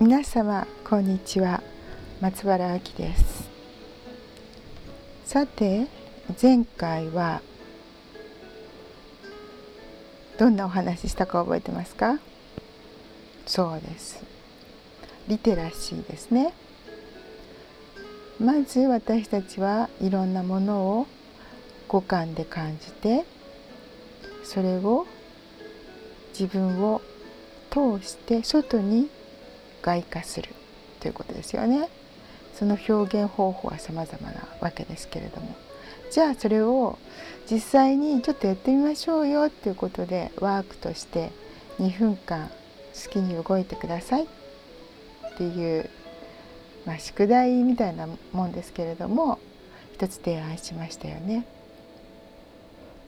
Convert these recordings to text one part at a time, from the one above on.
皆様こんにちは。松原明です。さて前回はどんなお話したか覚えてますか？そうです。リテラシーですね。まず私たちはいろんなものを五感で感じてそれを自分を通して外に外化するということですよね。その表現方法は様々なわけですけれどもじゃあそれを実際にちょっとやってみましょうよっていうことでワークとして2分間好きに動いてくださいっていう、まあ、宿題みたいなもんですけれども一つ提案しましたよね。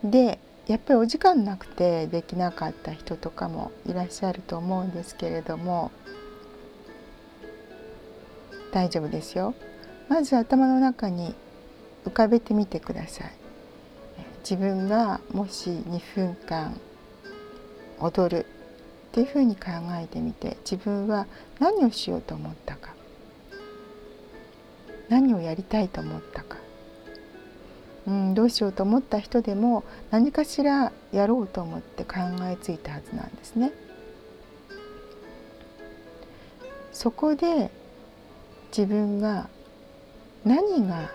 でやっぱりお時間なくてできなかった人とかもいらっしゃると思うんですけれども大丈夫ですよ。まず頭の中に浮かべてみてください。自分がもし2分間踊るっていうふうに考えてみて自分は何をしようと思ったか。何をやりたいと思ったか。うん、どうしようと思った人でも何かしらやろうと思って考えついたはずなんですね。そこで自分が何が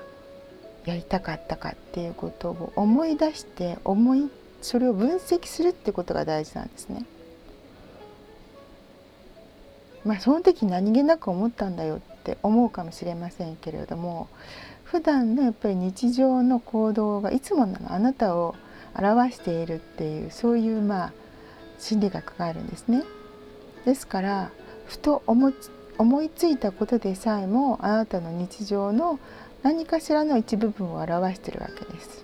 やりたかったかっていうことを思い出して思いそれを分析するってことが大事なんですね。まあその時何気なく思ったんだよって思うかもしれませんけれども普段のやっぱり日常の行動がいつものあなたを表しているっていうそういうまあ心理学があるんですね。ですからふと思思いついたことでさえもあなたの日常の何かしらの一部分を表しているわけです。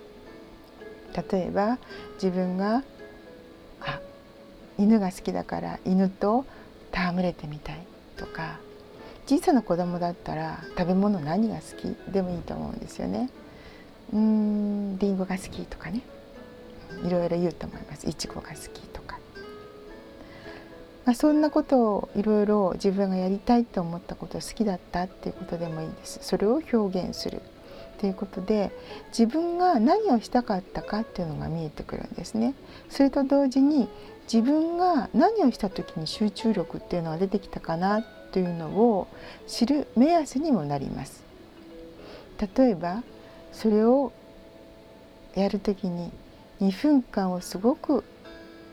例えば自分があ犬が好きだから犬と戯れてみたいとか小さな子供だったら食べ物何が好き？でもいいと思うんですよね。うーんリンゴが好きとかねいろいろ言うと思いますいちごが好きと、まあ、そんなことをいろいろ自分がやりたいと思ったこと好きだったっていうことでもいいです。それを表現するということで自分が何をしたかったかっていうのが見えてくるんですね。それと同時に自分が何をした時に集中力っていうのが出てきたかなというのを知る目安にもなります。例えばそれをやる時に2分間をすごく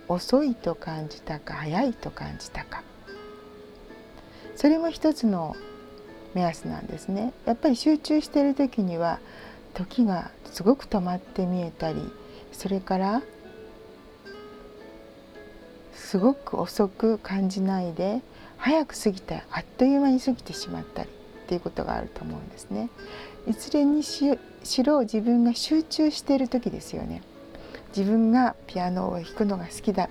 遅いと感じたか早いと感じたかそれも一つの目安なんですねやっぱり集中してる時には時がすごく止まって見えたりそれからすごく遅く感じないで早く過ぎてあっという間に過ぎてしまったりっていうことがあると思うんですね。いずれにしろ自分が集中している時ですよね。自分がピアノを弾くのが好きだ。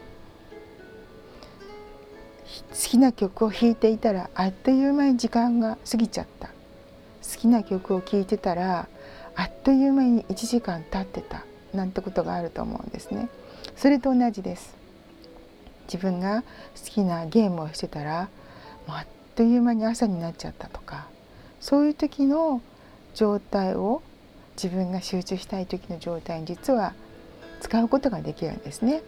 好きな曲を弾いていたらあっという間に時間が過ぎちゃった。好きな曲を聴いてたらあっという間に1時間経ってた。なんてことがあると思うんですね。それと同じです。自分が好きなゲームをしてたらもうあっという間に朝になっちゃったとか。そういう時の状態を自分が集中したい時の状態に実は使うことができるんですね。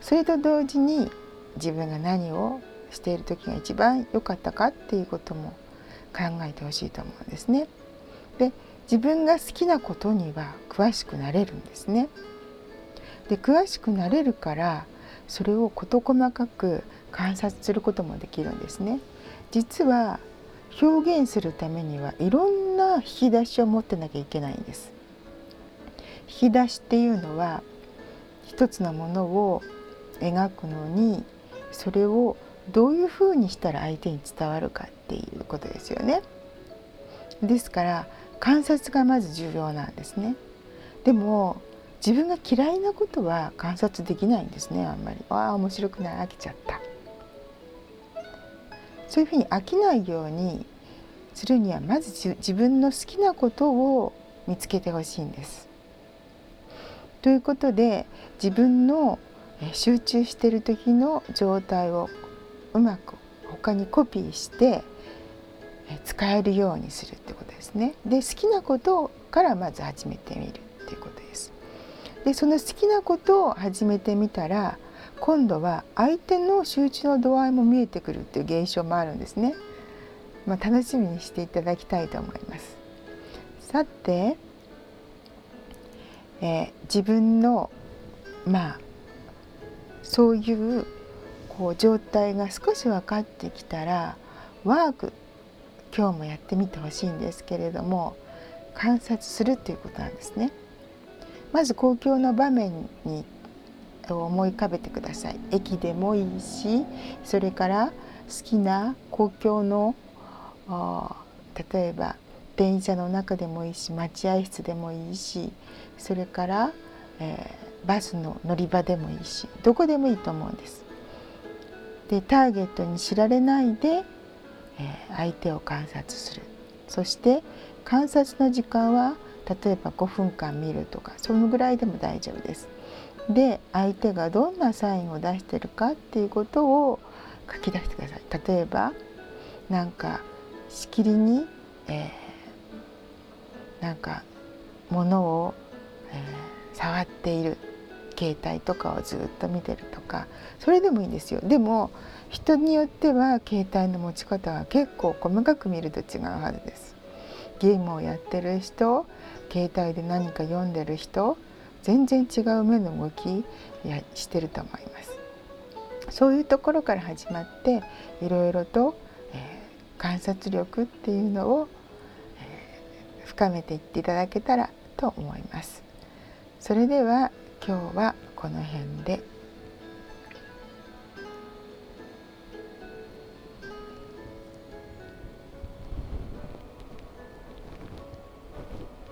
それと同時に自分が何をしている時が一番良かったかっていうことも考えてほしいと思うんですね。で自分が好きなことには詳しくなれるんですね。で詳しくなれるからそれを事細かく観察することもできるんですね。実は表現するためにはいろんな引き出しを持ってなきゃいけないんです。引き出しっていうのは一つのものを描くのにそれをどういうふうにしたら相手に伝わるかっていうことですよね。ですから観察がまず重要なんですね。でも自分が嫌いなことは観察できないんですねあんまりああ面白くない飽きちゃったそういうふうに飽きないようにするにはまず自分の好きなことを見つけてほしいんです。ということで自分の集中している時の状態をうまく他にコピーして使えるようにするってことですね。で好きなことからまず始めてみるっていうことです。でその好きなことを始めてみたら今度は相手の集中の度合いも見えてくるっていう現象もあるんですね。まあ、楽しみにしていただきたいと思います。さて、えー、自分のまあそういうこう状態が少し分かってきたらワーク今日もやってみてほしいんですけれども観察するということなんですね。まず公共の場面に思い浮かべてください。駅でもいいしそれから好きな公共の例えば電車の中でもいいし待合室でもいいしそれから、えー、バスの乗り場でもいいしどこでもいいと思うんです。でターゲットに知られないで、えー、相手を観察するそして観察の時間は例えば5分間見るとかそのぐらいでも大丈夫です。で相手がどんなサインを出してるかっていうことを書き出してください。例えばなんかしきりに、えー、なんか物を、えー、触っている携帯とかをずっと見てるとかそれでもいいんですよ。でも人によっては携帯の持ち方は結構細かく見ると違うはずです。ゲームをやってる人携帯で何か読んでる人全然違う目の動きやしてると思います。そういうところから始まっていろいろと観察力っていうのを、深めていっていただけたらと思います。それでは今日はこの辺で